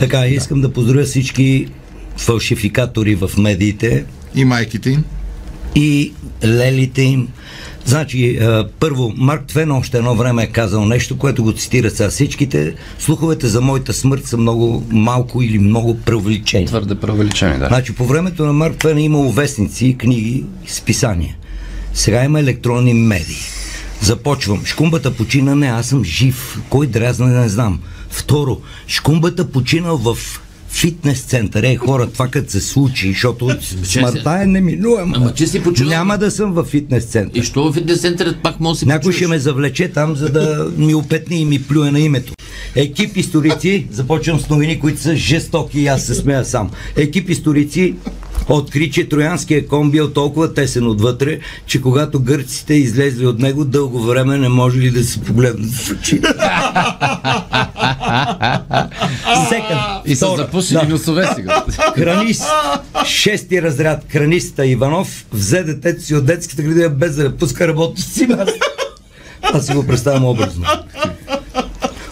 Така, искам да поздравя всички фалшификатори в медиите И майките им. и лелите им. Значи, а, първо, Марк Твен още едно време е казал нещо, което го цитират сега всичките. Слуховете за моята смърт са много малко или много преувеличени. Твърде преувеличени, да. Значи, по времето на Марк Твен е имало вестници, книги, списания. Сега има електронни медии. Започвам. Шкумбата почина, не, аз съм жив. Кой дрязна, не знам. Второ, Шкумбата починал в фитнес център. Е, хора, това като се случи, защото смъртта е неминуема. Ама че си починал? Няма да съм в фитнес център. И що в фитнес центърът пак може да си Някой почуваш? ще ме завлече там, за да ми опетне и ми плюе на името. Екип историци, започвам с новини, които са жестоки и аз се смея сам. Екип историци откри, че троянския кон бил толкова тесен отвътре, че когато гърците излезли от него, дълго време не можели да се погледнат в очи. Секънд. И са запушили Да. носове сега. Хранист, шести разряд, храниста Иванов взе детето си от детската градина без да не пуска работното си. Аз си го представям образно.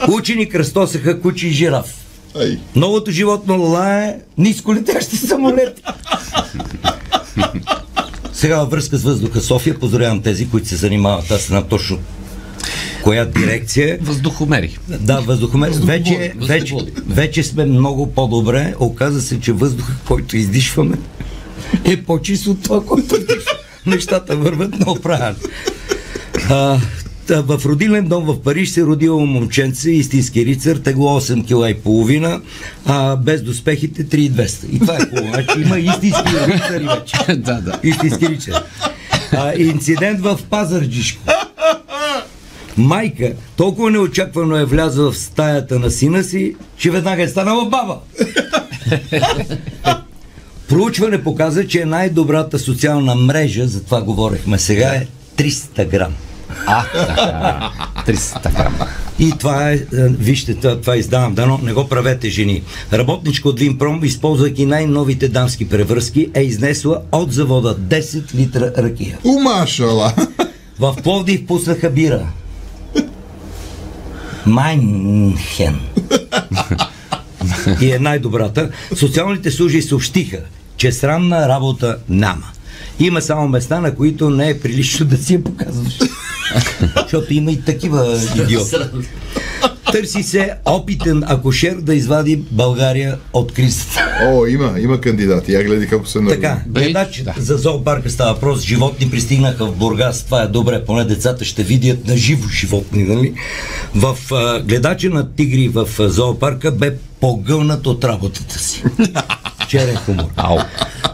Учени кръстосаха кучи и жираф. Ай. Новото животно лае ниско летящи самолети. Сега във връзка с въздуха София поздравявам тези, които се занимават. Аз знам точно коя дирекция. Въздухомери. Да, въздухомер. Вече, вече, вече сме много по-добре. Оказа се, че въздуха, който издишваме, е по-чист от това, който издишваме. Нещата върват много правилно. В родилен дом в Париж се родило момченце, истински рицар, тегло 8 кила и половина, а без доспехите 3200. И това е хубаво. Значи има истински рицари вече. да, да. Истински рицар. А, инцидент в Пазарджишко. Майка толкова неочаквано е влязла в стаята на сина си, че веднага е станала баба. Проучване показа, че най-добрата социална мрежа, за това говорихме сега, е 300 грам. А, така. 300 грама. И това е, е, вижте, това, това издавам, дано не го правете жени. Работничка от Винпром, използвайки най-новите дамски превръзки, е изнесла от завода 10 литра ракия. Умашала. В Пловдив пуснаха бира. Майнхен. И е най-добрата. Социалните служби съобщиха, че срамна работа няма. Има само места, на които не е прилично да си я показваш. Защото има и такива идиоти. Търси се опитен акушер да извади България от кризата. О, има, има кандидати. Я гледай колко са много. Така, гледач, да. за зоопарка става въпрос. Животни пристигнаха в Бургас. Това е добре, поне децата ще видят на живо животни. Нали? В а, гледача на тигри в а, зоопарка бе погълнат от работата си. Черен хумор. Ау.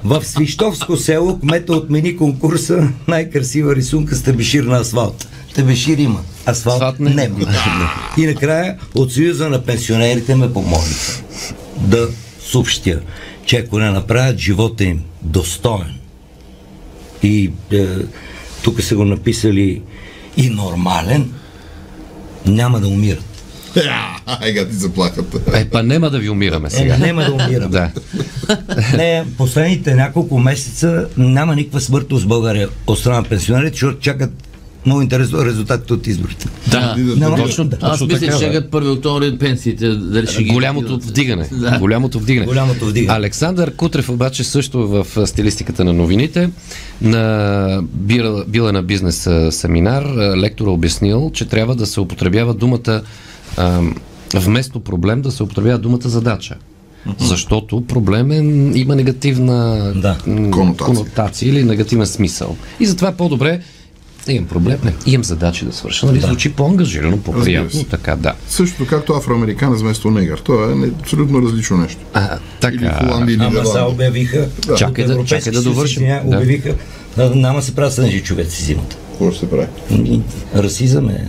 В Свищовско село кмета отмени конкурса най-красива рисунка с тебешир на асфалт. Тебешир има, асфалт, Асфалт не. няма. И накрая от Съюза на пенсионерите ме помолиха да съобщя, че ако не направят живота им достоен и е, тук са го написали и нормален, няма да умират. Айга ти заплахата. Е, па нема да ви умираме Е, сега. няма да умирам. Да. Не, последните няколко месеца няма никаква смъртност в България от страна на пенсионерите, защото чакат много интересно резултатите от изборите. Да, Няма- точно, да. Аз мисля, че чакат 1 октомври пенсиите. Дали ще ги Голямото вдигнат. вдигане. Да. Голямото вдигане. Голямото вдигане. Александър Кутрев обаче също в а, стилистиката на новините на била, била на бизнес семинар лектора обяснил, че трябва да се употребява думата а, вместо проблем да се употребява думата задача. Защото проблем е, има негативна Да. Конотация. конотация или негативен смисъл. И затова е по-добре имам проблем, не, имам задачи да свърша. Нали? Звучи по-ангажирано, по-приятно. Така, да. Също както афроамериканец вместо негър. Това е абсолютно различно нещо. А, Или така. Холандия, или Ама сега Нидерландия. обявиха, Да. Чакай да- чакай да довършим. Да. обявиха, а, няма се правят снежи човеци зимата. Какво ще се прави? И Расизъм е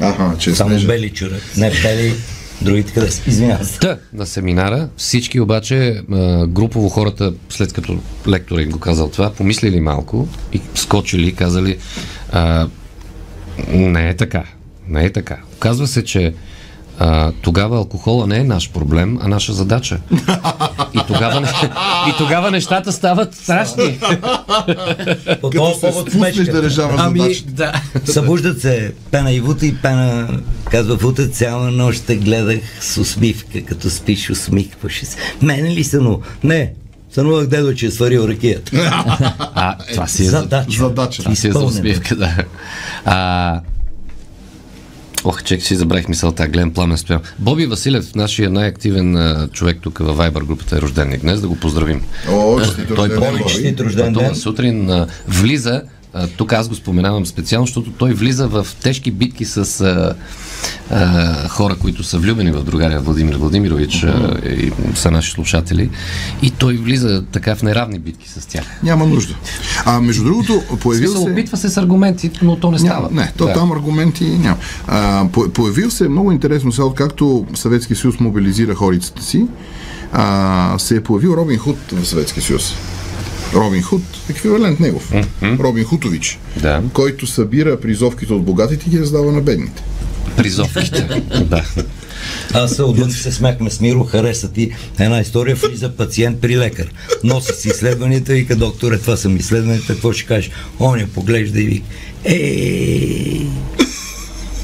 Аха, че е само снежен. бели човек. Не бели, другите къде са. Извинявам се. Та, на семинара всички обаче групово хората, след като лектора им го казал това, помислили малко и скочили и казали а, не е така, не е така. Оказва се, че а, тогава алкохола не е наш проблем, а наша задача. И тогава, не, и тогава нещата стават страшни. По този повод смешка. да решаваш Ами, да. Събуждат се пена и вута и пена Казва, Фута, цяла нощ те гледах с усмивка, като спиш усмихваше се. Мене ли съну? Не, сънувах дедо, че е сварил ракията. А, това си е за, Задача. Задача. това си е за усмивка, да. А, Ох, чек си забравих мисълта. Гледам Пламен Стоян. Боби Василев, нашия най-активен а, човек тук във Viber групата е рожден днес, да го поздравим. О, честит Той честит рожден ден. сутрин а, влиза, а, тук аз го споменавам специално, защото той влиза в тежки битки с а, а, хора, които са влюбени в другаря Владимир Владимирович а, и са наши слушатели. И той влиза така в неравни битки с тях. Няма нужда. А между другото, появил се... опитва се с аргументи, но то не става. Няма, не, то да. там аргументи няма. А, по- появил се много интересно сега, откакто Съветски съюз мобилизира хорицата си, а, се е появил Робин Худ в Съветския съюз. Робин Худ, еквивалент негов. Робин Хутович, Да. който събира призовките от богатите и ги раздава на бедните. Призовките. да. Аз отвън се смяхме с Миро, хареса ти една история, влиза пациент при лекар. Носи си изследванията вика, докторе, това са ми изследванията, какво ще кажеш? Он я поглежда и вика, ей,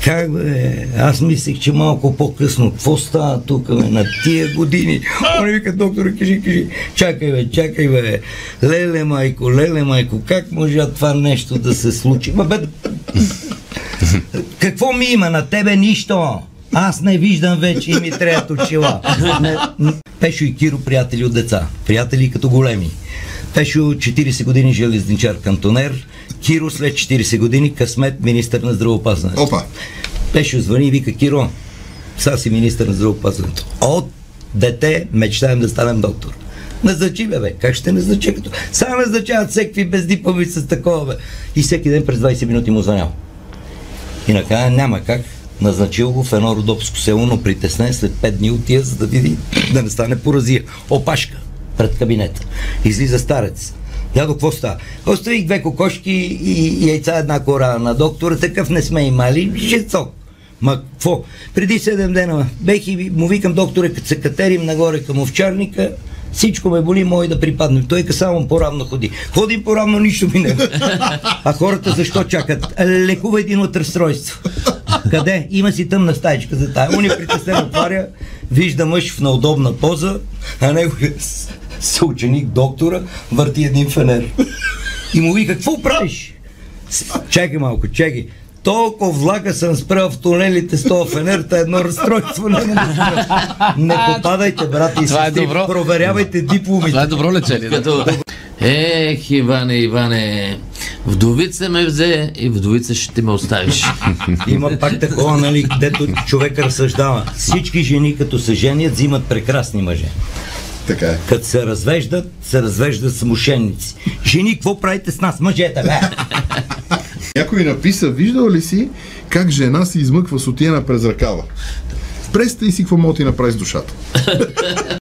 как бе, аз мислех, че малко по-късно, какво става тук бе, на тия години? Он вика, докторе, кажи, кажи, чакай бе, чакай бе, леле майко, леле майко, как може това нещо да се случи? Ма бе, какво ми има на тебе нищо? Аз не виждам вече и ми трябват очила. Пешо и Киро приятели от деца. Приятели като големи. Пешо 40 години железничар кантонер. Киро след 40 години късмет министър на здравеопазването. Опа! Пешо звъни и вика Киро, сега си министър на здравеопазването. От дете мечтаем да станем доктор. Назначи бе, бе. Как ще назначи като? Само назначават всеки бездипломи с такова, бе. И всеки ден през 20 минути му звънял. И накрая няма как. Назначил го в едно родопско село, но притеснен след 5 дни отива, за да види да не стане поразия. Опашка пред кабинета. Излиза старец. Дядо, какво става? Оставих две кокошки и, яйца една кора на доктора, такъв не сме имали. Жецок. Ма какво? Преди 7 дена бех и му викам, докторе, като се катерим нагоре към овчарника, всичко ме боли, мой да припаднем. Той ка само по-равно ходи. Ходим по-равно, нищо ми не. А хората защо чакат? Лекува един от разстройство. Къде? Има си тъмна стаечка за тая. Уни притеснен отваря, вижда мъж в неудобна поза, а него е съученик доктора върти един фенер. И му вика, какво правиш? Чакай малко, чакай. Толкова влага съм спрял в тунелите с този фенер, та едно разстройство не, не, не попадайте, брати и Това е сестри, добро. проверявайте дипломите. Това е добро лечение. Да. Ех, Иване, Иване, вдовица ме взе и вдовица ще ме оставиш. Има пак такова, нали, дето човек разсъждава. Всички жени, като се женят, взимат прекрасни мъже. Така е. Като се развеждат, се развеждат с мошенници. Жени, какво правите с нас, мъжете, бе? Някой написа, виждал ли си как жена си измъква сотиена през ръкава? Престай си какво мога ти направи с душата.